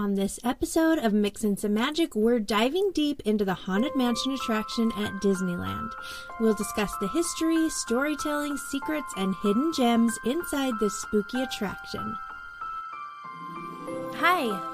On this episode of Mixin' Some Magic, we're diving deep into the Haunted Mansion attraction at Disneyland. We'll discuss the history, storytelling, secrets, and hidden gems inside this spooky attraction. Hi,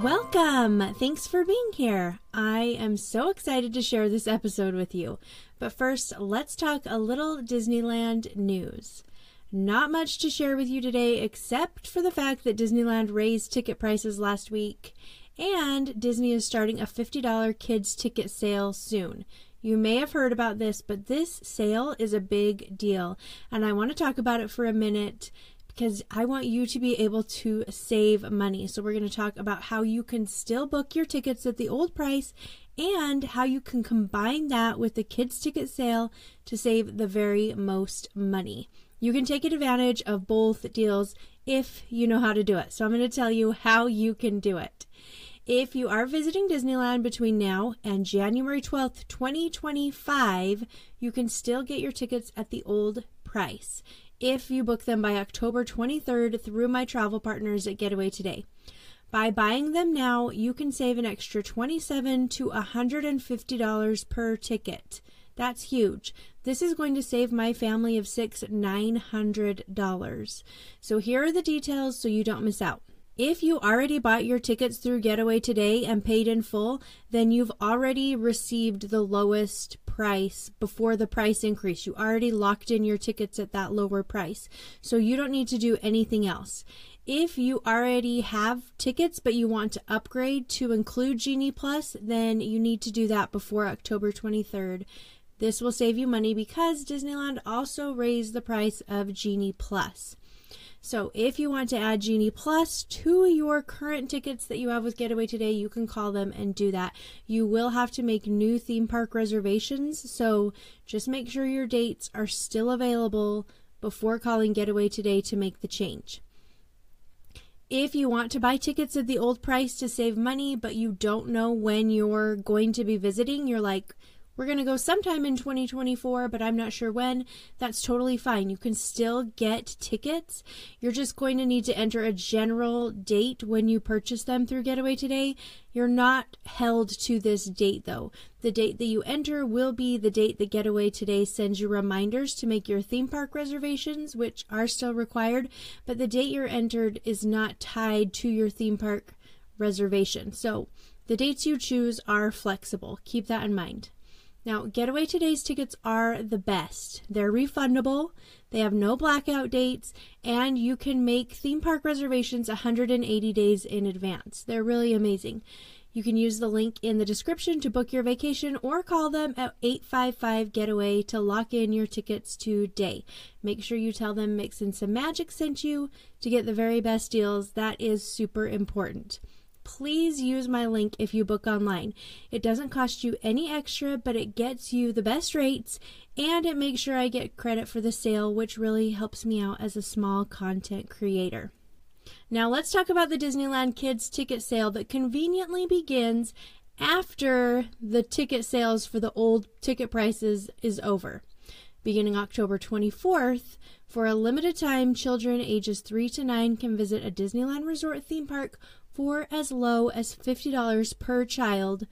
Welcome! Thanks for being here. I am so excited to share this episode with you. But first, let's talk a little Disneyland news. Not much to share with you today except for the fact that Disneyland raised ticket prices last week and Disney is starting a $50 kids ticket sale soon. You may have heard about this, but this sale is a big deal, and I want to talk about it for a minute because I want you to be able to save money. So, we're going to talk about how you can still book your tickets at the old price and how you can combine that with the kids' ticket sale to save the very most money. You can take advantage of both deals if you know how to do it. So, I'm going to tell you how you can do it. If you are visiting Disneyland between now and January 12th, 2025, you can still get your tickets at the old price if you book them by October 23rd through my travel partners at Getaway Today. By buying them now, you can save an extra 27 to $150 per ticket. That's huge. This is going to save my family of six $900. So here are the details so you don't miss out. If you already bought your tickets through Getaway today and paid in full, then you've already received the lowest price before the price increase. You already locked in your tickets at that lower price. So you don't need to do anything else. If you already have tickets but you want to upgrade to include Genie Plus, then you need to do that before October 23rd. This will save you money because Disneyland also raised the price of Genie Plus. So if you want to add Genie Plus to your current tickets that you have with Getaway today, you can call them and do that. You will have to make new theme park reservations, so just make sure your dates are still available before calling Getaway today to make the change. If you want to buy tickets at the old price to save money, but you don't know when you're going to be visiting, you're like, we're going to go sometime in 2024, but I'm not sure when. That's totally fine. You can still get tickets. You're just going to need to enter a general date when you purchase them through Getaway Today. You're not held to this date though. The date that you enter will be the date that Getaway Today sends you reminders to make your theme park reservations, which are still required, but the date you're entered is not tied to your theme park reservation. So the dates you choose are flexible. Keep that in mind. Now, Getaway Today's tickets are the best. They're refundable, they have no blackout dates, and you can make theme park reservations 180 days in advance. They're really amazing. You can use the link in the description to book your vacation or call them at 855 Getaway to lock in your tickets today. Make sure you tell them Mixin' Some Magic sent you to get the very best deals. That is super important please use my link if you book online. It doesn't cost you any extra, but it gets you the best rates and it makes sure I get credit for the sale, which really helps me out as a small content creator. Now, let's talk about the Disneyland Kids ticket sale that conveniently begins after the ticket sales for the old ticket prices is over. Beginning October 24th, for a limited time, children ages 3 to 9 can visit a Disneyland Resort theme park for as low as $50 per child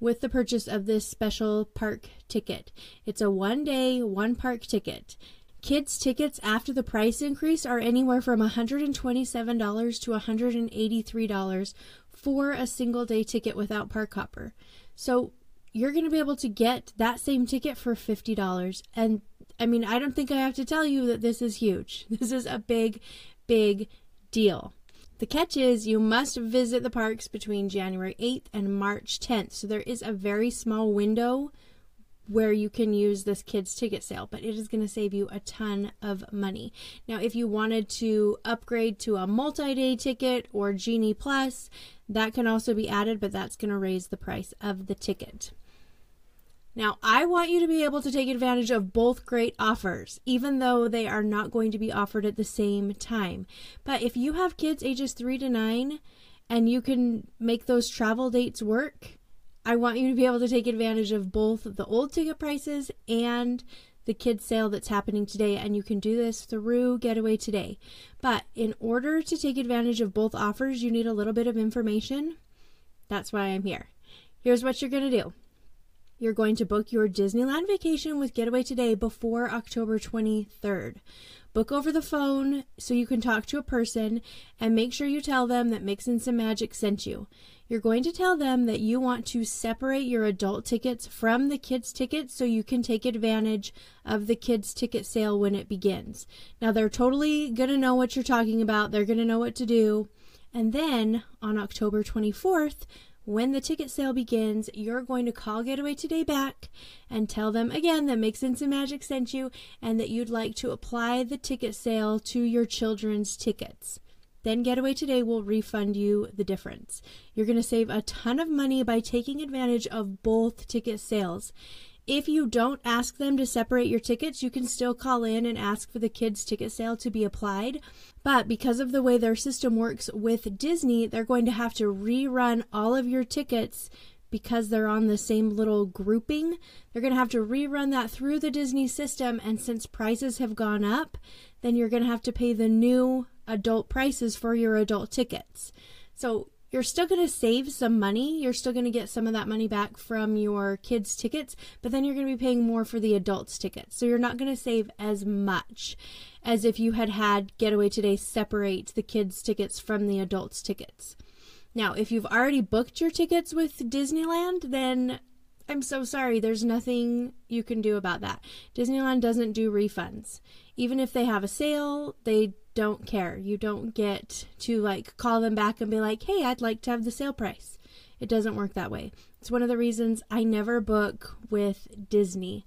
with the purchase of this special park ticket. It's a one day, one park ticket. Kids' tickets after the price increase are anywhere from $127 to $183 for a single day ticket without park hopper. So you're going to be able to get that same ticket for $50. And I mean, I don't think I have to tell you that this is huge. This is a big, big deal. The catch is you must visit the parks between January 8th and March 10th. So there is a very small window where you can use this kids ticket sale, but it is going to save you a ton of money. Now, if you wanted to upgrade to a multi-day ticket or Genie Plus, That can also be added, but that's going to raise the price of the ticket. Now, I want you to be able to take advantage of both great offers, even though they are not going to be offered at the same time. But if you have kids ages 3 to 9 and you can make those travel dates work, I want you to be able to take advantage of both the old ticket prices and the kids sale that's happening today and you can do this through Getaway Today. But in order to take advantage of both offers, you need a little bit of information. That's why I'm here. Here's what you're going to do. You're going to book your Disneyland vacation with Getaway Today before October 23rd. Book over the phone so you can talk to a person and make sure you tell them that Mixin' Some Magic sent you. You're going to tell them that you want to separate your adult tickets from the kids' tickets so you can take advantage of the kids' ticket sale when it begins. Now, they're totally going to know what you're talking about, they're going to know what to do. And then on October 24th, when the ticket sale begins, you're going to call Getaway Today back and tell them again that Mixin' Some Magic sent you and that you'd like to apply the ticket sale to your children's tickets. Then Getaway Today will refund you the difference. You're going to save a ton of money by taking advantage of both ticket sales. If you don't ask them to separate your tickets, you can still call in and ask for the kids' ticket sale to be applied. But because of the way their system works with Disney, they're going to have to rerun all of your tickets because they're on the same little grouping. They're going to have to rerun that through the Disney system. And since prices have gone up, then you're going to have to pay the new adult prices for your adult tickets. So you're still going to save some money. You're still going to get some of that money back from your kids' tickets, but then you're going to be paying more for the adults' tickets. So you're not going to save as much as if you had had Getaway Today separate the kids' tickets from the adults' tickets. Now, if you've already booked your tickets with Disneyland, then I'm so sorry. There's nothing you can do about that. Disneyland doesn't do refunds. Even if they have a sale, they don't care. You don't get to like call them back and be like, hey, I'd like to have the sale price. It doesn't work that way. It's one of the reasons I never book with Disney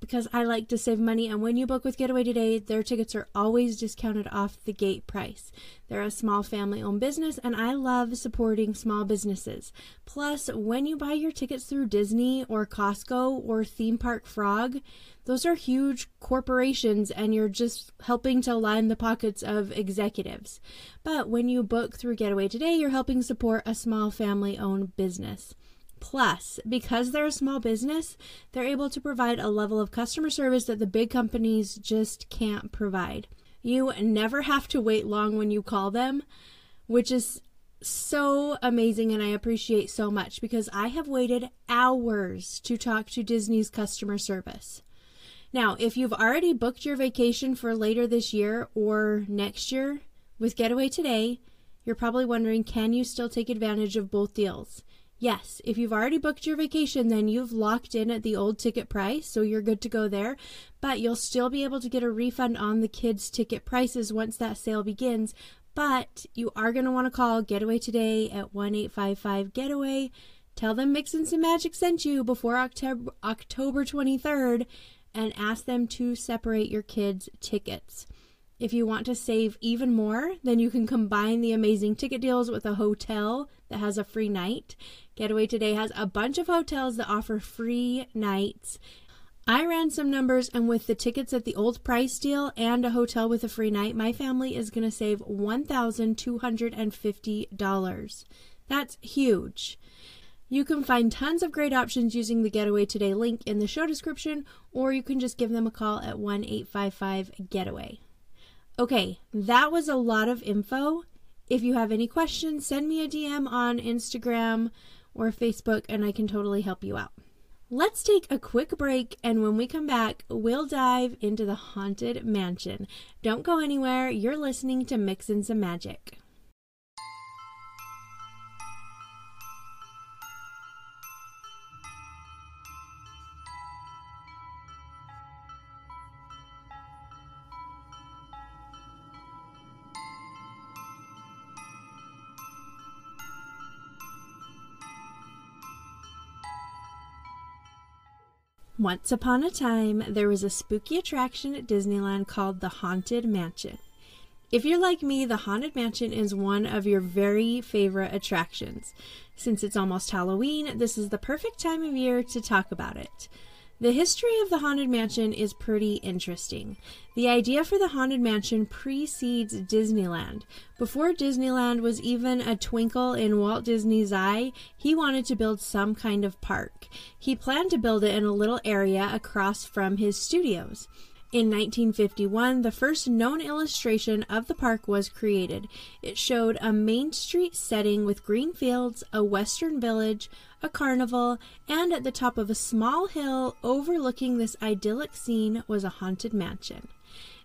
because I like to save money. And when you book with Getaway Today, their tickets are always discounted off the gate price. They're a small family owned business, and I love supporting small businesses. Plus, when you buy your tickets through Disney or Costco or Theme Park Frog, those are huge corporations, and you're just helping to line the pockets of executives. But when you book through Getaway Today, you're helping support a small family owned business. Plus, because they're a small business, they're able to provide a level of customer service that the big companies just can't provide. You never have to wait long when you call them, which is so amazing and I appreciate so much because I have waited hours to talk to Disney's customer service. Now, if you've already booked your vacation for later this year or next year with Getaway Today, you're probably wondering can you still take advantage of both deals? Yes, if you've already booked your vacation, then you've locked in at the old ticket price, so you're good to go there. But you'll still be able to get a refund on the kids' ticket prices once that sale begins. But you are going to want to call Getaway today at 1 855 Getaway. Tell them Mixin' Some Magic sent you before October, October 23rd and ask them to separate your kids' tickets. If you want to save even more, then you can combine the amazing ticket deals with a hotel that has a free night. Getaway Today has a bunch of hotels that offer free nights. I ran some numbers, and with the tickets at the old price deal and a hotel with a free night, my family is going to save $1,250. That's huge. You can find tons of great options using the Getaway Today link in the show description, or you can just give them a call at 1 855 Getaway. Okay, that was a lot of info. If you have any questions, send me a DM on Instagram or Facebook and I can totally help you out. Let's take a quick break, and when we come back, we'll dive into the Haunted Mansion. Don't go anywhere, you're listening to Mixin' Some Magic. Once upon a time, there was a spooky attraction at Disneyland called the Haunted Mansion. If you're like me, the Haunted Mansion is one of your very favorite attractions. Since it's almost Halloween, this is the perfect time of year to talk about it. The history of the Haunted Mansion is pretty interesting. The idea for the Haunted Mansion precedes Disneyland. Before Disneyland was even a twinkle in Walt Disney's eye, he wanted to build some kind of park. He planned to build it in a little area across from his studios. In 1951, the first known illustration of the park was created. It showed a Main Street setting with green fields, a western village, a carnival, and at the top of a small hill overlooking this idyllic scene was a haunted mansion.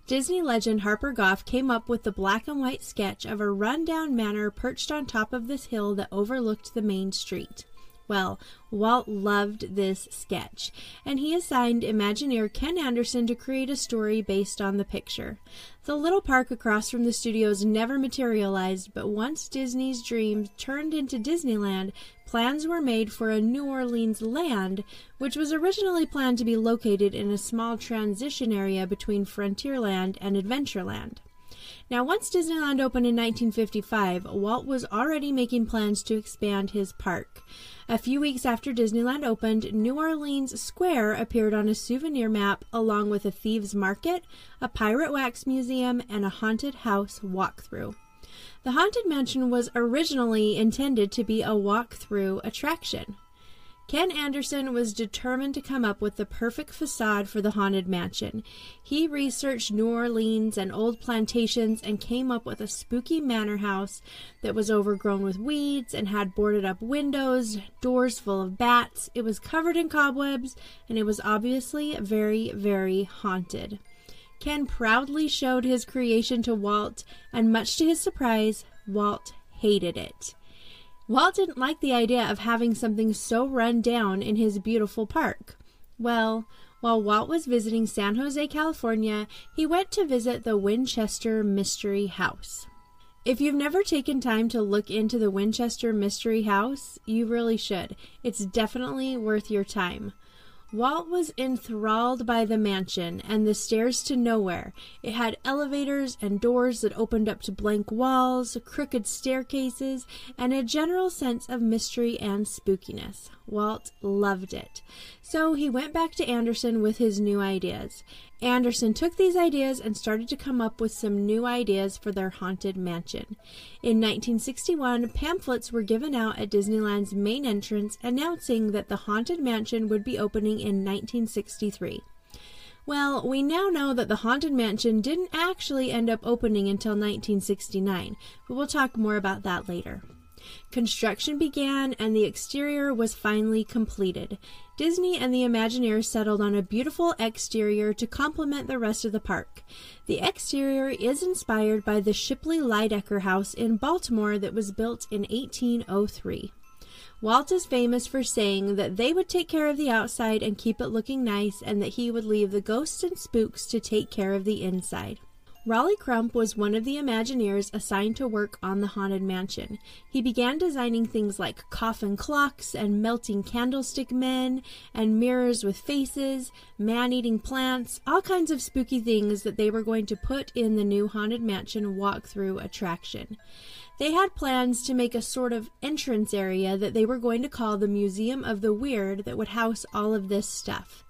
Disney legend Harper Goff came up with the black and white sketch of a rundown manor perched on top of this hill that overlooked the main street. Well, Walt loved this sketch, and he assigned Imagineer Ken Anderson to create a story based on the picture. The little park across from the studios never materialized, but once Disney's dream turned into Disneyland, plans were made for a New Orleans land, which was originally planned to be located in a small transition area between Frontierland and Adventureland. Now, once Disneyland opened in 1955, Walt was already making plans to expand his park. A few weeks after Disneyland opened, New Orleans Square appeared on a souvenir map along with a thieves' market, a pirate wax museum, and a haunted house walkthrough. The Haunted Mansion was originally intended to be a walk-through attraction. Ken Anderson was determined to come up with the perfect facade for the Haunted Mansion. He researched New Orleans and old plantations and came up with a spooky manor house that was overgrown with weeds and had boarded up windows, doors full of bats. It was covered in cobwebs, and it was obviously very, very haunted. Ken proudly showed his creation to Walt, and much to his surprise, Walt hated it. Walt didn't like the idea of having something so run down in his beautiful park. Well, while Walt was visiting San Jose, California, he went to visit the Winchester Mystery House. If you've never taken time to look into the Winchester Mystery House, you really should. It's definitely worth your time. Walt was enthralled by the mansion and the stairs to nowhere. It had elevators and doors that opened up to blank walls, crooked staircases, and a general sense of mystery and spookiness. Walt loved it. So he went back to Anderson with his new ideas. Anderson took these ideas and started to come up with some new ideas for their haunted mansion. In 1961, pamphlets were given out at Disneyland's main entrance announcing that the haunted mansion would be opening in 1963. Well, we now know that the Haunted Mansion didn't actually end up opening until 1969, but we'll talk more about that later. Construction began and the exterior was finally completed. Disney and the Imagineers settled on a beautiful exterior to complement the rest of the park. The exterior is inspired by the Shipley Lydecker House in Baltimore that was built in 1803. Walt is famous for saying that they would take care of the outside and keep it looking nice, and that he would leave the ghosts and spooks to take care of the inside. Rolly Crump was one of the Imagineers assigned to work on the Haunted Mansion. He began designing things like coffin clocks and melting candlestick men and mirrors with faces, man eating plants, all kinds of spooky things that they were going to put in the new Haunted Mansion walkthrough attraction. They had plans to make a sort of entrance area that they were going to call the Museum of the Weird that would house all of this stuff.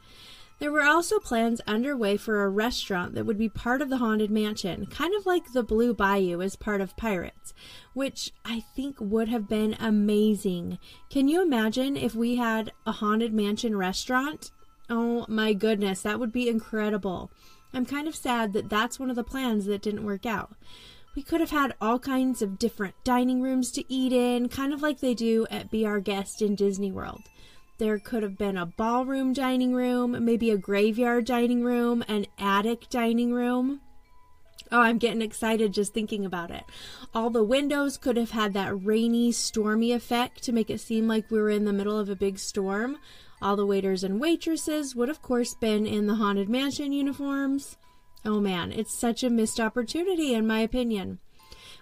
There were also plans underway for a restaurant that would be part of the Haunted Mansion, kind of like the Blue Bayou as part of Pirates, which I think would have been amazing. Can you imagine if we had a Haunted Mansion restaurant? Oh my goodness, that would be incredible. I'm kind of sad that that's one of the plans that didn't work out. We could have had all kinds of different dining rooms to eat in, kind of like they do at Be Our Guest in Disney World. There could have been a ballroom dining room, maybe a graveyard dining room, an attic dining room. Oh, I'm getting excited just thinking about it. All the windows could have had that rainy, stormy effect to make it seem like we were in the middle of a big storm. All the waiters and waitresses would, of course, been in the Haunted Mansion uniforms. Oh man, it's such a missed opportunity, in my opinion.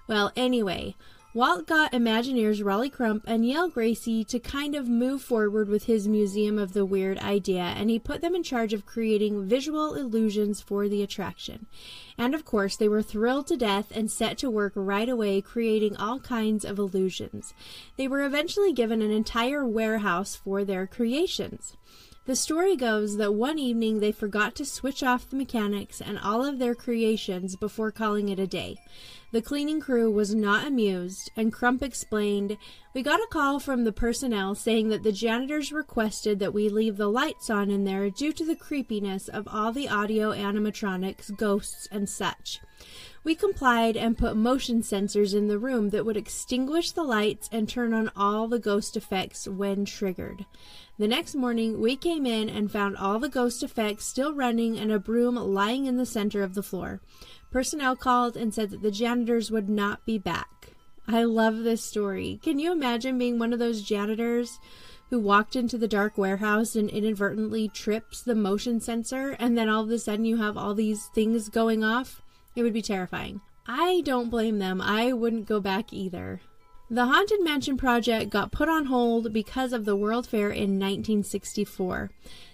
Well, anyway, Walt got Imagineers Rolly Crump and Yale Gracey to kind of move forward with his Museum of the Weird idea, and he put them in charge of creating visual illusions for the attraction. And of course, they were thrilled to death and set to work right away creating all kinds of illusions. They were eventually given an entire warehouse for their creations. The story goes that one evening they forgot to switch off the mechanics and all of their creations before calling it a day. The cleaning crew was not amused, and Crump explained, We got a call from the personnel saying that the janitors requested that we leave the lights on in there due to the creepiness of all the audio animatronics, ghosts, and such. We complied and put motion sensors in the room that would extinguish the lights and turn on all the ghost effects when triggered. The next morning, we came in and found all the ghost effects still running and a broom lying in the center of the floor. Personnel called and said that the janitors would not be back. I love this story. Can you imagine being one of those janitors who walked into the dark warehouse and inadvertently trips the motion sensor, and then all of a sudden you have all these things going off? It would be terrifying. I don't blame them. I wouldn't go back either. The Haunted Mansion project got put on hold because of the World Fair in 1964.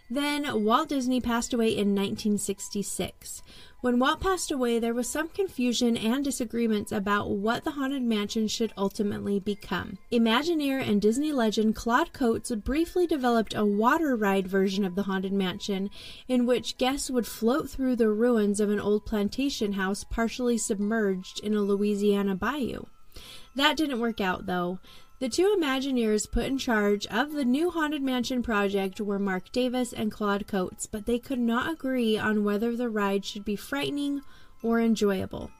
Then Walt Disney passed away in 1966. When Walt passed away, there was some confusion and disagreements about what the Haunted Mansion should ultimately become. Imagineer and Disney legend Claude Coats briefly developed a water ride version of the Haunted Mansion in which guests would float through the ruins of an old plantation house partially submerged in a Louisiana bayou. That didn't work out, though. The two Imagineers put in charge of the new Haunted Mansion project were Marc Davis and Claude Coats, but they could not agree on whether the ride should be frightening or enjoyable.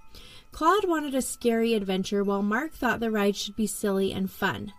Claude wanted a scary adventure, while Marc thought the ride should be silly and fun.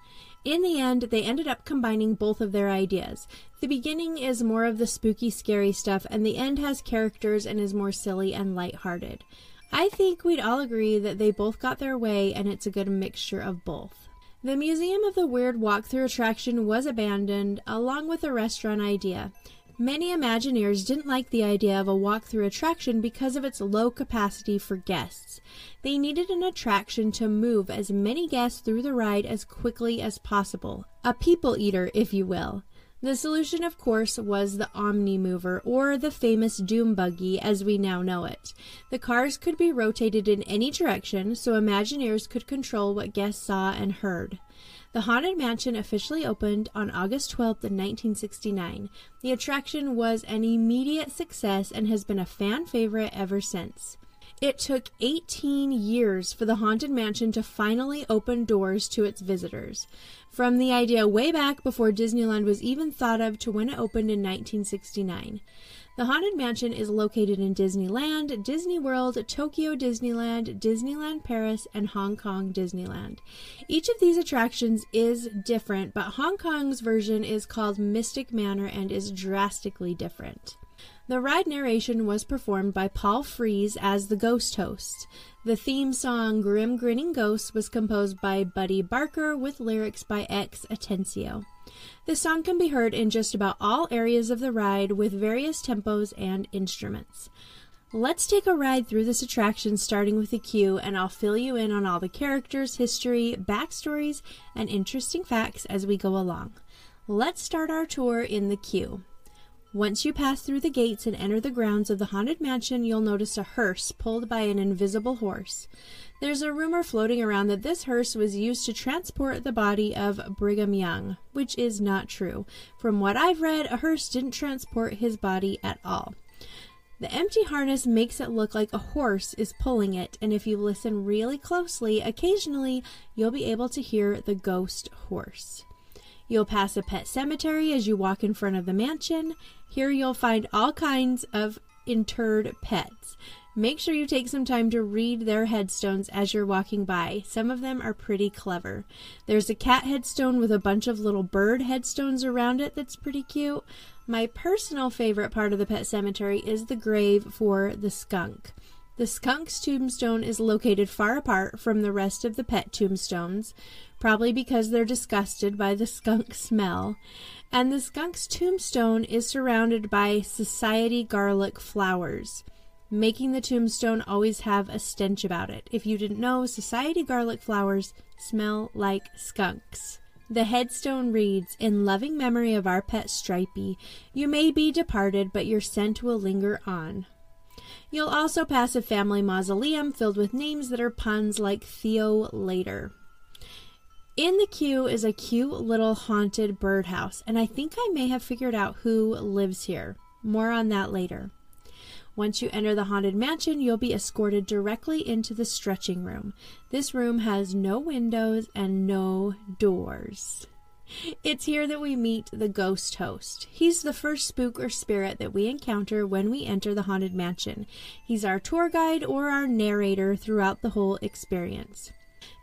In the end, they ended up combining both of their ideas. The beginning is more of the spooky, scary stuff, and the end has characters and is more silly and light-hearted. I think we'd all agree that they both got their way, and it's a good mixture of both. The Museum of the Weird walkthrough attraction was abandoned, along with the restaurant idea. Many Imagineers didn't like the idea of a walkthrough attraction because of its low capacity for guests. They needed an attraction to move as many guests through the ride as quickly as possible. A people eater, if you will. The solution, of course, was the Omnimover, or the famous Doom Buggy as we now know it. The cars could be rotated in any direction, so Imagineers could control what guests saw and heard. The Haunted Mansion officially opened on August 12, 1969. The attraction was an immediate success and has been a fan favorite ever since. It took 18 years for the Haunted Mansion to finally open doors to its visitors. From the idea way back before Disneyland was even thought of to when it opened in 1969. The Haunted Mansion is located in Disneyland, Disney World, Tokyo Disneyland, Disneyland Paris, and Hong Kong Disneyland. Each of these attractions is different, but Hong Kong's version is called Mystic Manor and is drastically different. The ride narration was performed by Paul Frees as the ghost host. The theme song Grim Grinning Ghosts was composed by Buddy Baker with lyrics by X Atencio. The song can be heard in just about all areas of the ride with various tempos and instruments. Let's take a ride through this attraction starting with the queue, and I'll fill you in on all the characters, history, backstories, and interesting facts as we go along. Let's start our tour in the queue. Once you pass through the gates and enter the grounds of the Haunted Mansion, you'll notice a hearse pulled by an invisible horse. There's a rumor floating around that this hearse was used to transport the body of Brigham Young, which is not true. From what I've read, a hearse didn't transport his body at all. The empty harness makes it look like a horse is pulling it, and if you listen really closely, occasionally you'll be able to hear the ghost horse. You'll pass a pet cemetery as you walk in front of the mansion. Here you'll find all kinds of interred pets. Make sure you take some time to read their headstones as you're walking by. Some of them are pretty clever. There's a cat headstone with a bunch of little bird headstones around it that's pretty cute. My personal favorite part of the pet cemetery is the grave for the skunk. The skunk's tombstone is located far apart from the rest of the pet tombstones probably because they're disgusted by the skunk smell. And the skunk's tombstone is surrounded by society garlic flowers. making the tombstone always have a stench about it. If you didn't know, society garlic flowers smell like skunks. The headstone reads, In loving memory of our pet Stripey, you may be departed, but your scent will linger on. You'll also pass a family mausoleum filled with names that are puns like Theo later. In the queue is a cute little haunted birdhouse, and I think I may have figured out who lives here. More on that later. Once you enter the Haunted Mansion, you'll be escorted directly into the stretching room. This room has no windows and no doors. It's here that we meet the ghost host. He's the first spook or spirit that we encounter when we enter the Haunted Mansion. He's our tour guide or our narrator throughout the whole experience.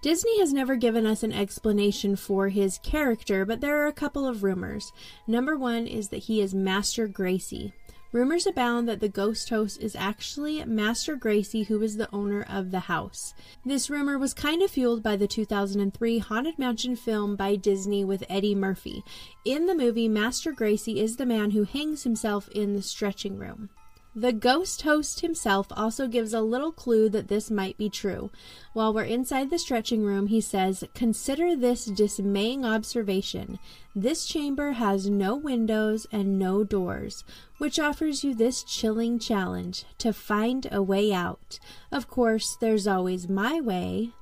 Disney has never given us an explanation for his character, but there are a couple of rumors. Number one is that he is Master Gracey. Rumors abound that the ghost host is actually Master Gracey, who is the owner of the house. This rumor was kind of fueled by the 2003 Haunted Mansion film by Disney with Eddie Murphy. In the movie, Master Gracey is the man who hangs himself in the stretching room. The ghost host himself also gives a little clue that this might be true. While we're inside the stretching room, he says, Consider this dismaying observation. This chamber has no windows and no doors, which offers you this chilling challenge to find a way out. Of course, there's always my way.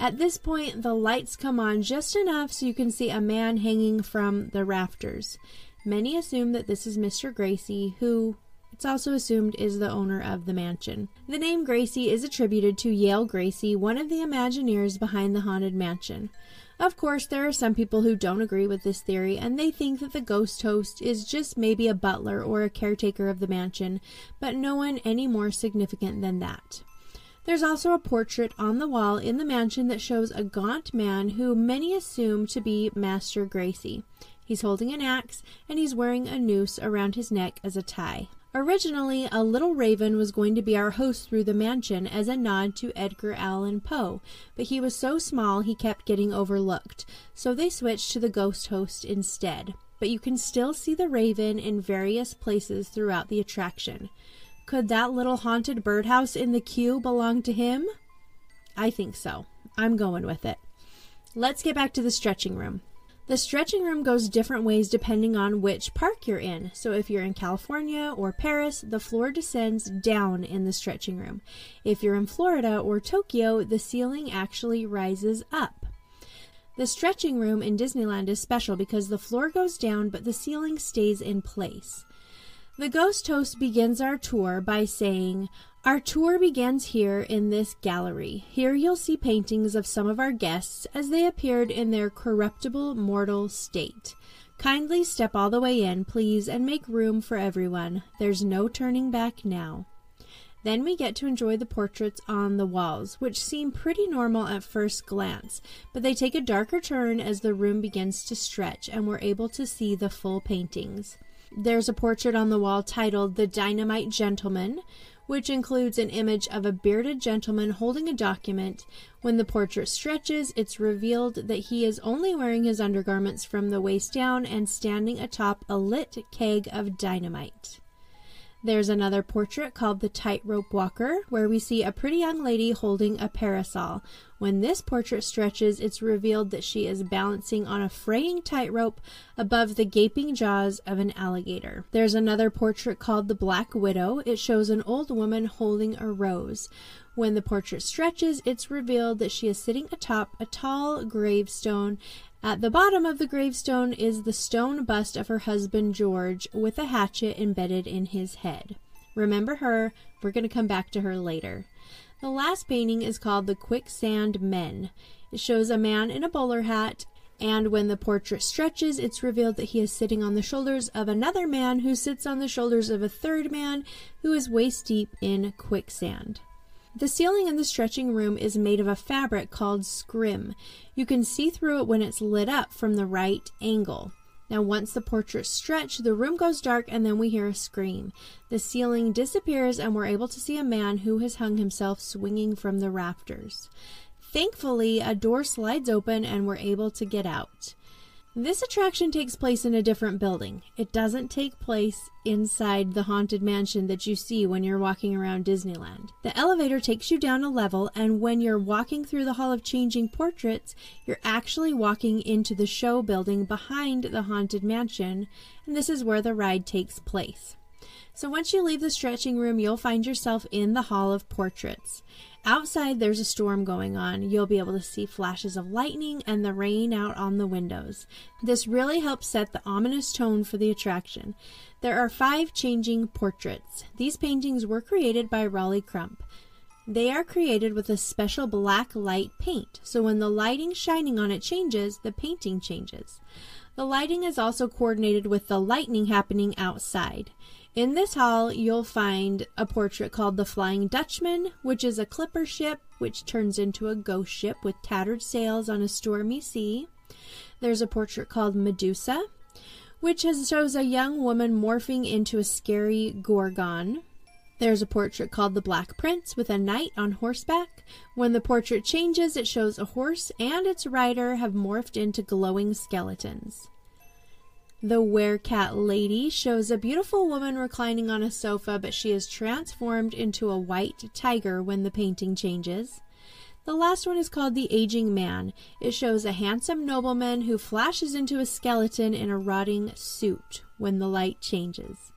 At this point, the lights come on just enough so you can see a man hanging from the rafters. Many assume that this is Mr. Gracey, who, it's also assumed is the owner of the mansion. The name Gracey is attributed to Yale Gracey, one of the Imagineers behind the Haunted Mansion. Of course, there are some people who don't agree with this theory, and they think that the ghost host is just maybe a butler or a caretaker of the mansion, but no one any more significant than that. There's also a portrait on the wall in the mansion that shows a gaunt man who many assume to be Master Gracey. He's holding an axe and he's wearing a noose around his neck as a tie. Originally, a little raven was going to be our host through the mansion as a nod to Edgar Allan Poe, but he was so small he kept getting overlooked, so they switched to the ghost host instead. But you can still see the raven in various places throughout the attraction. Could that little haunted birdhouse in the queue belong to him? I think so. I'm going with it. Let's get back to the stretching room. The stretching room goes different ways depending on which park you're in. So if you're in California or Paris, the floor descends down in the stretching room. If you're in Florida or Tokyo, the ceiling actually rises up. The stretching room in Disneyland is special because the floor goes down but the ceiling stays in place. The ghost host begins our tour by saying, our tour begins here in this gallery. Here you'll see paintings of some of our guests as they appeared in their corruptible mortal state. Kindly step all the way in, please, and make room for everyone. There's no turning back now. Then we get to enjoy the portraits on the walls, which seem pretty normal at first glance, but they take a darker turn as the room begins to stretch and we're able to see the full paintings. There's a portrait on the wall titled The Dynamite Gentleman, which includes an image of a bearded gentleman holding a document. When the portrait stretches, it's revealed that he is only wearing his undergarments from the waist down and standing atop a lit keg of dynamite. There's another portrait called The Tightrope Walker, where we see a pretty young lady holding a parasol. When this portrait stretches, it's revealed that she is balancing on a fraying tightrope above the gaping jaws of an alligator. There's another portrait called The Black Widow. It shows an old woman holding a rose. When the portrait stretches, it's revealed that she is sitting atop a tall gravestone at the bottom of the gravestone is the stone bust of her husband George with a hatchet embedded in his head. Remember her, we're going to come back to her later. The last painting is called The Quicksand Men. It shows a man in a bowler hat, and when the portrait stretches, it's revealed that he is sitting on the shoulders of another man who sits on the shoulders of a third man who is waist deep in quicksand. The ceiling in the stretching room is made of a fabric called scrim. You can see through it when it's lit up from the right angle. Now, once the portrait's stretched, the room goes dark and then we hear a scream. The ceiling disappears and we're able to see a man who has hung himself swinging from the rafters. Thankfully, a door slides open and we're able to get out. This attraction takes place in a different building. It doesn't take place inside the haunted mansion that you see when you're walking around Disneyland. The elevator takes you down a level, and when you're walking through the Hall of Changing Portraits, you're actually walking into the show building behind the haunted mansion, and this is where the ride takes place. So once you leave the stretching room, you'll find yourself in the Hall of Portraits. Outside, there's a storm going on. You'll be able to see flashes of lightning and the rain out on the windows. This really helps set the ominous tone for the attraction. There are five changing portraits. These paintings were created by Rolly Crump. They are created with a special black light paint, so when the lighting shining on it changes, the painting changes. The lighting is also coordinated with the lightning happening outside. In this hall, you'll find a portrait called the Flying Dutchman, which is a clipper ship which turns into a ghost ship with tattered sails on a stormy sea. There's a portrait called Medusa, which shows a young woman morphing into a scary gorgon. There's a portrait called the Black Prince with a knight on horseback. When the portrait changes, it shows a horse and its rider have morphed into glowing skeletons. The Werecat Lady shows a beautiful woman reclining on a sofa, but she is transformed into a white tiger when the painting changes. The last one is called The Aging Man. It shows a handsome nobleman who flashes into a skeleton in a rotting suit when the light changes.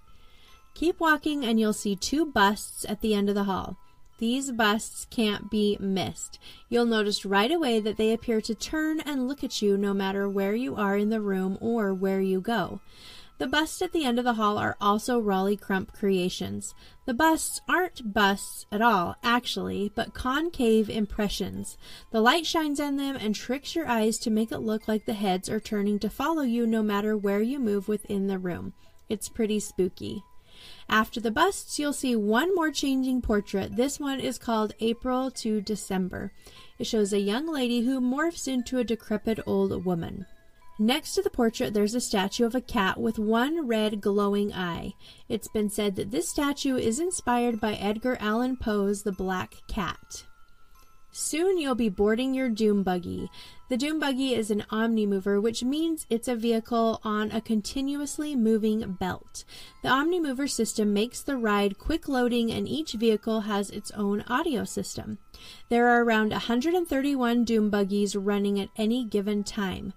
Keep walking and you'll see two busts at the end of the hall. These busts can't be missed. You'll notice right away that they appear to turn and look at you no matter where you are in the room or where you go. The busts at the end of the hall are also Rolly Crump creations. The busts aren't busts at all, actually, but concave impressions. The light shines on them and tricks your eyes to make it look like the heads are turning to follow you no matter where you move within the room. It's pretty spooky. After the busts, you'll see one more changing portrait. This one is called April to December. It shows a young lady who morphs into a decrepit old woman. Next to the portrait, there's a statue of a cat with one red glowing eye. It's been said that this statue is inspired by Edgar Allan Poe's The Black Cat. Soon you'll be boarding your Doom Buggy. The Doom Buggy is an omnimover, which means it's a vehicle on a continuously moving belt. The omnimover system makes the ride quick loading, and each vehicle has its own audio system. There are around 131 Doom Buggies running at any given time.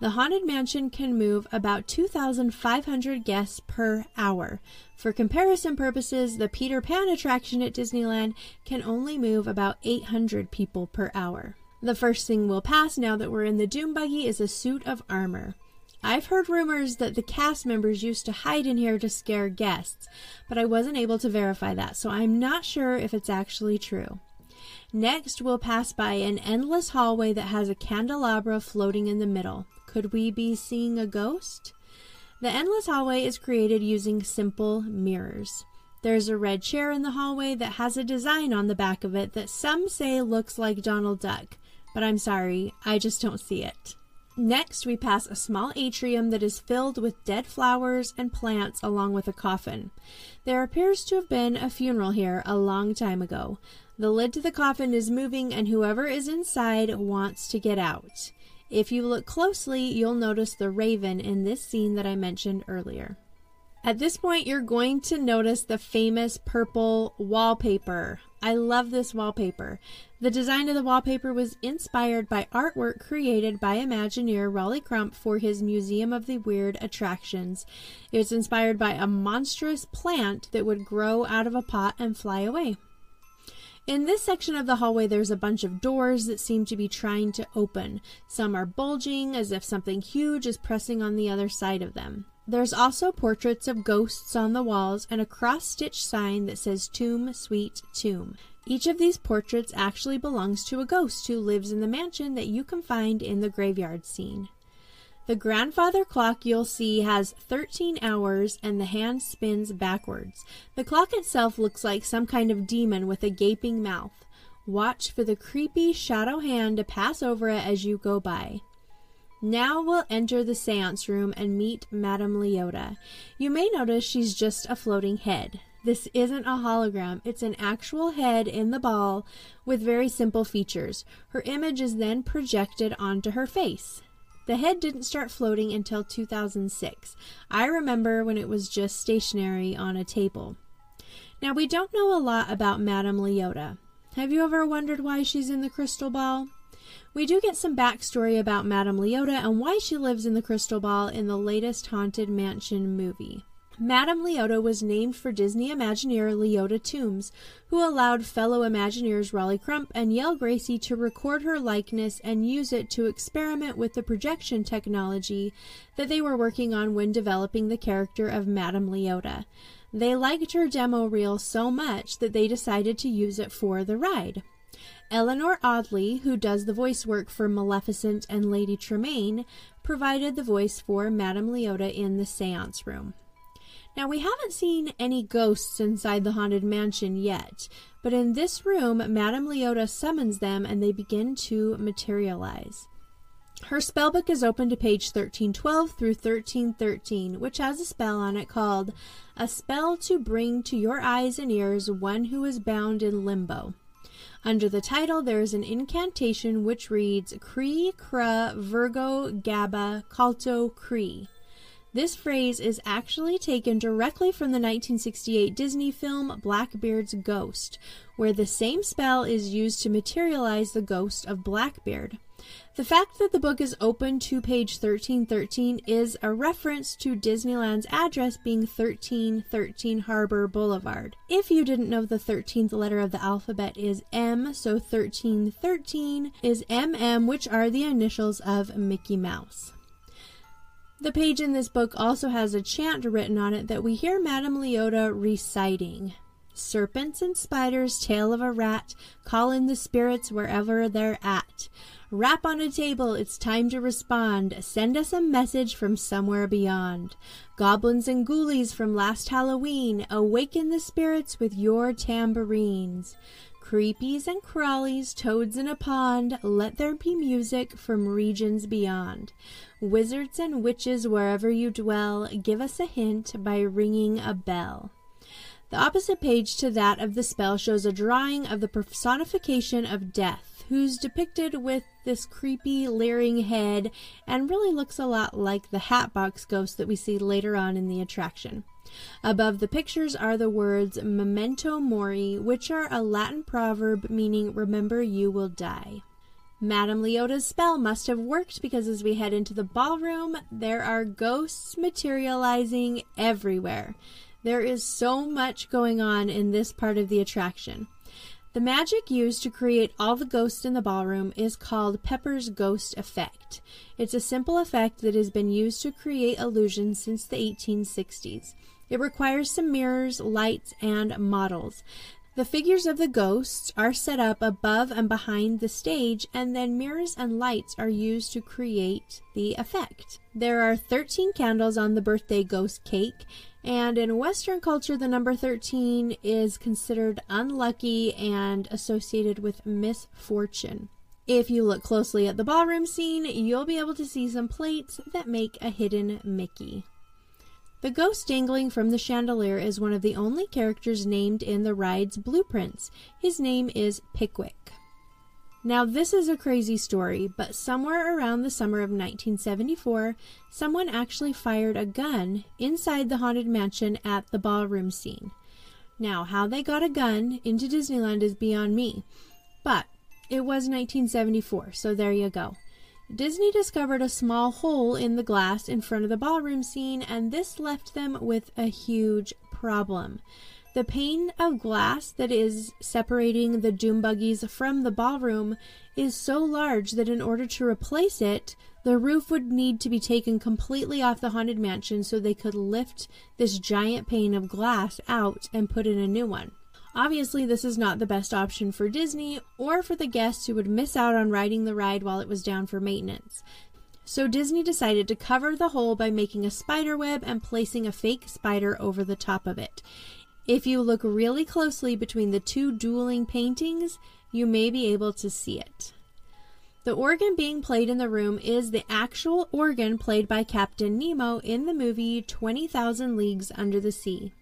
The Haunted Mansion can move about 2,500 guests per hour. For comparison purposes, the Peter Pan attraction at Disneyland can only move about 800 people per hour. The first thing we'll pass now that we're in the Doom Buggy is a suit of armor. I've heard rumors that the cast members used to hide in here to scare guests, but I wasn't able to verify that, so I'm not sure if it's actually true. Next, we'll pass by an endless hallway that has a candelabra floating in the middle. Could we be seeing a ghost? The endless hallway is created using simple mirrors. There's a red chair in the hallway that has a design on the back of it that some say looks like Donald Duck, but I'm sorry, I just don't see it. Next, we pass a small atrium that is filled with dead flowers and plants along with a coffin. There appears to have been a funeral here a long time ago. The lid to the coffin is moving, and whoever is inside wants to get out. If you look closely, you'll notice the raven in this scene that I mentioned earlier. At this point, you're going to notice the famous purple wallpaper. I love this wallpaper. The design of the wallpaper was inspired by artwork created by Imagineer Rolly Crump for his Museum of the Weird attractions. It was inspired by a monstrous plant that would grow out of a pot and fly away. In this section of the hallway, there's a bunch of doors that seem to be trying to open. Some are bulging as if something huge is pressing on the other side of them. There's also portraits of ghosts on the walls and a cross stitch sign that says Tomb, Sweet Tomb. Each of these portraits actually belongs to a ghost who lives in the mansion that you can find in the graveyard scene. The grandfather clock you'll see has 13 hours and the hand spins backwards. The clock itself looks like some kind of demon with a gaping mouth. Watch for the creepy shadow hand to pass over it as you go by. Now we'll enter the seance room and meet Madame Leota. You may notice she's just a floating head. This isn't a hologram, it's an actual head in the ball with very simple features. Her image is then projected onto her face. The head didn't start floating until 2006. I remember when it was just stationary on a table. Now, we don't know a lot about Madame Leota. Have you ever wondered why she's in the crystal ball? We do get some backstory about Madame Leota and why she lives in the crystal ball in the latest Haunted Mansion movie. Madame Leota was named for Disney Imagineer Leota Toombs, who allowed fellow Imagineers Rolly Crump and Yale Gracey to record her likeness and use it to experiment with the projection technology that they were working on when developing the character of Madame Leota. They liked her demo reel so much that they decided to use it for the ride. Eleanor Audley, who does the voice work for Maleficent and Lady Tremaine, provided the voice for Madame Leota in the seance room. Now, we haven't seen any ghosts inside the Haunted Mansion yet, but in this room, Madame Leota summons them and they begin to materialize. Her spellbook is open to page 1312 through 1313, which has a spell on it called A Spell to Bring to Your Eyes and Ears One Who is Bound in Limbo. Under the title, there is an incantation which reads Cree, Kra, Virgo, Gabba, Calto, Cree. This phrase is actually taken directly from the 1968 Disney film Blackbeard's Ghost, where the same spell is used to materialize the ghost of Blackbeard. The fact that the book is open to page 1313 is a reference to Disneyland's address being 1313 Harbor Boulevard. If you didn't know, the 13th letter of the alphabet is M, so 1313 is MM, which are the initials of Mickey Mouse. The page in this book also has a chant written on it that we hear Madame Leota reciting. Serpents and spiders, tail of a rat, call in the spirits wherever they're at. Rap on a table, it's time to respond. Send us a message from somewhere beyond. Goblins and ghoulies from last Halloween, awaken the spirits with your tambourines. Creepies and crawlies, toads in a pond, let there be music from regions beyond. Wizards and witches, wherever you dwell, give us a hint by ringing a bell. The opposite page to that of the spell shows a drawing of the personification of death, who's depicted with this creepy, leering head and really looks a lot like the Hatbox ghost that we see later on in the attraction. Above the pictures are the words memento mori, which are a Latin proverb meaning remember you will die. Madame Leota's spell must have worked because as we head into the ballroom, there are ghosts materializing everywhere. There is so much going on in this part of the attraction. The magic used to create all the ghosts in the ballroom is called Pepper's Ghost Effect. It's a simple effect that has been used to create illusions since the 1860s. It requires some mirrors, lights, and models. The figures of the ghosts are set up above and behind the stage, and then mirrors and lights are used to create the effect. There are 13 candles on the birthday ghost cake, and in Western culture, the number 13 is considered unlucky and associated with misfortune. If you look closely at the ballroom scene, you'll be able to see some plates that make a hidden Mickey. The ghost dangling from the chandelier is one of the only characters named in the ride's blueprints. His name is Pickwick. Now, this is a crazy story, but somewhere around the summer of 1974, someone actually fired a gun inside the Haunted Mansion at the ballroom scene. Now, how they got a gun into Disneyland is beyond me, but it was 1974, so there you go. Disney discovered a small hole in the glass in front of the ballroom scene, and this left them with a huge problem. The pane of glass that is separating the doom buggies from the ballroom is so large that in order to replace it, the roof would need to be taken completely off the haunted mansion so they could lift this giant pane of glass out and put in a new one. Obviously, this is not the best option for Disney or for the guests who would miss out on riding the ride while it was down for maintenance. So Disney decided to cover the hole by making a spider web and placing a fake spider over the top of it. If you look really closely between the two dueling paintings, you may be able to see it. The organ being played in the room is the actual organ played by Captain Nemo in the movie 20,000 Leagues Under the Sea.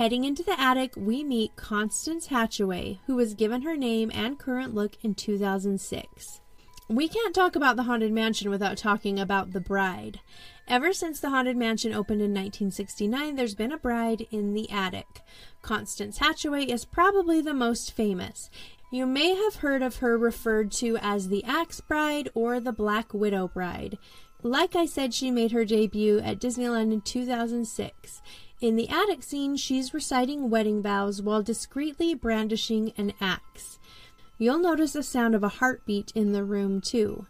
Heading into the attic, we meet Constance Hatchaway, who was given her name and current look in 2006. We can't talk about the Haunted Mansion without talking about the bride. Ever since the Haunted Mansion opened in 1969, there's been a bride in the attic. Constance Hatchaway is probably the most famous. You may have heard of her referred to as the Axe Bride or the Black Widow Bride. Like I said, she made her debut at Disneyland in 2006. In the attic scene, she's reciting wedding vows while discreetly brandishing an axe. You'll notice the sound of a heartbeat in the room, too.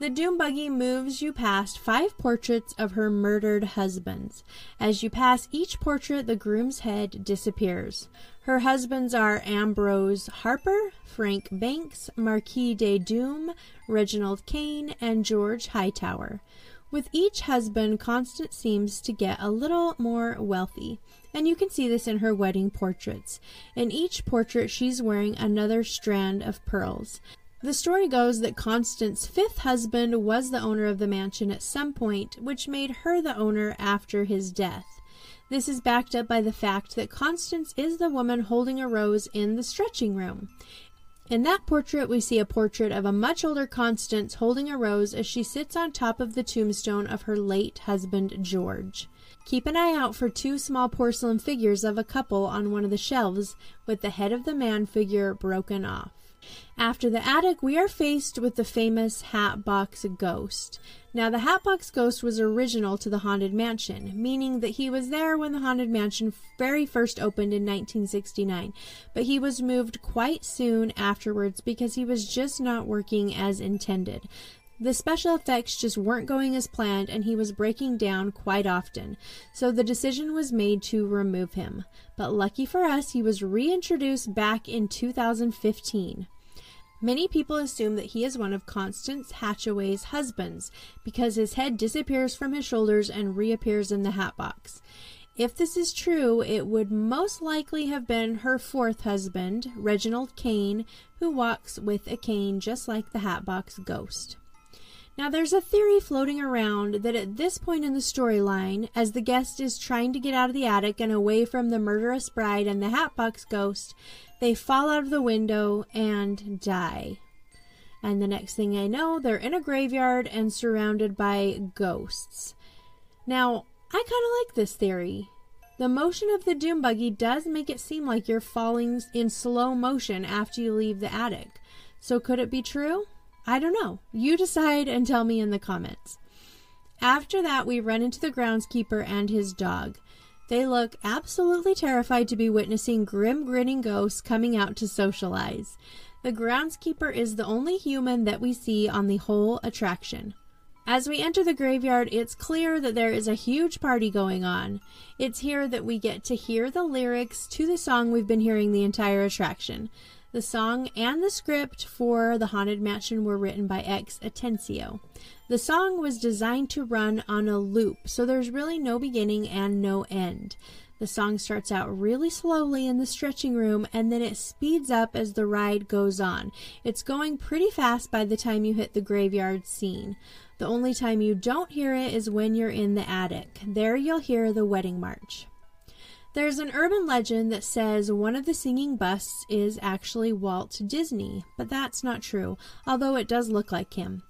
The doom buggy moves you past five portraits of her murdered husbands. As you pass each portrait, the groom's head disappears. Her husbands are Ambrose Harper, Frank Banks, Marquis de Doom, Reginald Kane, and George Hightower. With each husband, Constance seems to get a little more wealthy, and you can see this in her wedding portraits. In each portrait, she's wearing another strand of pearls. The story goes that Constance's fifth husband was the owner of the mansion at some point, which made her the owner after his death. This is backed up by the fact that Constance is the woman holding a rose in the stretching room. In that portrait, we see a portrait of a much older Constance holding a rose as she sits on top of the tombstone of her late husband, George. Keep an eye out for two small porcelain figures of a couple on one of the shelves, with the head of the man figure broken off. After the attic, we are faced with the famous Hatbox Ghost. Now, the Hatbox Ghost was original to the Haunted Mansion, meaning that he was there when the Haunted Mansion very first opened in 1969, but he was moved quite soon afterwards because he was just not working as intended. The special effects just weren't going as planned, and he was breaking down quite often, so the decision was made to remove him. But lucky for us, he was reintroduced back in 2015. Many people assume that he is one of Constance Hatchaway's husbands because his head disappears from his shoulders and reappears in the hat box. If this is true, it would most likely have been her fourth husband, Reginald Kane, who walks with a cane just like the Hatbox Ghost. Now, there's a theory floating around that at this point in the storyline, as the guest is trying to get out of the attic and away from the murderous bride and the Hatbox Ghost, they fall out of the window and die. And the next thing I know, they're in a graveyard and surrounded by ghosts. Now, I kind of like this theory. The motion of the doom buggy does make it seem like you're falling in slow motion after you leave the attic. So, could it be true? I don't know. You decide and tell me in the comments. After that, we run into the groundskeeper and his dog. They look absolutely terrified to be witnessing grim grinning ghosts coming out to socialize. The groundskeeper is the only human that we see on the whole attraction. As we enter the graveyard, it's clear that there is a huge party going on. It's here that we get to hear the lyrics to the song we've been hearing the entire attraction. The song and the script for The Haunted Mansion were written by X Atencio. The song was designed to run on a loop, so there's really no beginning and no end. The song starts out really slowly in the stretching room and then it speeds up as the ride goes on. It's going pretty fast by the time you hit the graveyard scene. The only time you don't hear it is when you're in the attic. There you'll hear the wedding march. There's an urban legend that says one of the singing busts is actually Walt Disney, but that's not true, although it does look like him.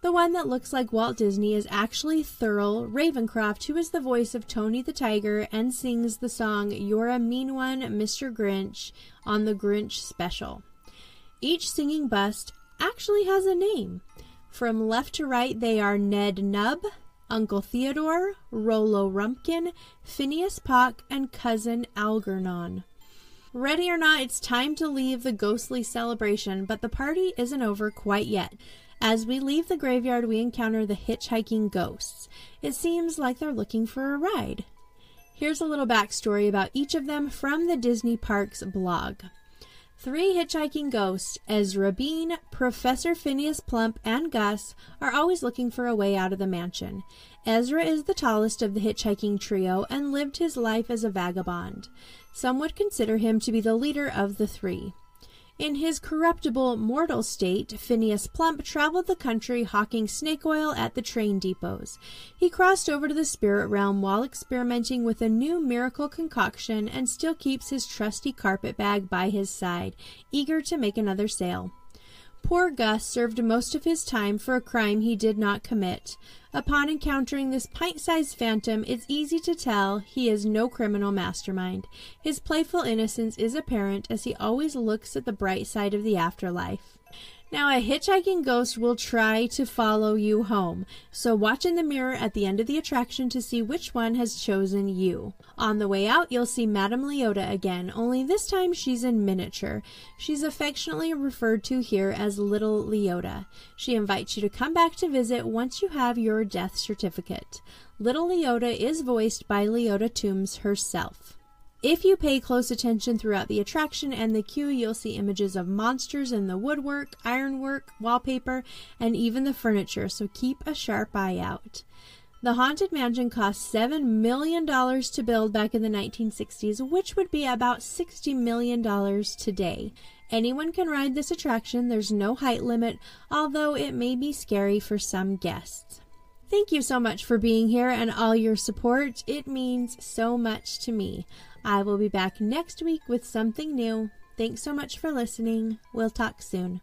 The one that looks like Walt Disney is actually Thurl Ravenscroft, who is the voice of Tony the Tiger and sings the song You're a Mean One, Mr. Grinch on the Grinch special. Each singing bust actually has a name. From left to right, they are Ned Nub, Uncle Theodore, Rollo Rumpkin, Phineas Pock, and Cousin Algernon. Ready or not, it's time to leave the ghostly celebration, but the party isn't over quite yet. As we leave the graveyard, we encounter the hitchhiking ghosts. It seems like they're looking for a ride. Here's a little backstory about each of them from the Disney Parks blog. Three hitchhiking ghosts, Ezra Beane, Professor Phineas Plump, and Gus, are always looking for a way out of the mansion. Ezra is the tallest of the hitchhiking trio and lived his life as a vagabond. Some would consider him to be the leader of the three. In his corruptible mortal state, Phineas Plump traveled the country hawking snake oil at the train depots. He crossed over to the spirit realm while experimenting with a new miracle concoction and still keeps his trusty carpet bag by his side, eager to make another sale. Poor Gus served most of his time for a crime he did not commit. Upon encountering this pint sized phantom, it's easy to tell he is no criminal mastermind. His playful innocence is apparent as he always looks at the bright side of the afterlife. Now, a hitchhiking ghost will try to follow you home, so watch in the mirror at the end of the attraction to see which one has chosen you. On the way out, you'll see Madame Leota again, only this time she's in miniature. She's affectionately referred to here as Little Leota. She invites you to come back to visit once you have your death certificate. Little Leota is voiced by Leota Toombs herself. If you pay close attention throughout the attraction and the queue, you'll see images of monsters in the woodwork, ironwork, wallpaper, and even the furniture, so keep a sharp eye out. The Haunted Mansion cost $7 million to build back in the 1960s, which would be about $60 million today. Anyone can ride this attraction, there's no height limit, although it may be scary for some guests. Thank you so much for being here and all your support. It means so much to me. I will be back next week with something new. Thanks so much for listening. We'll talk soon.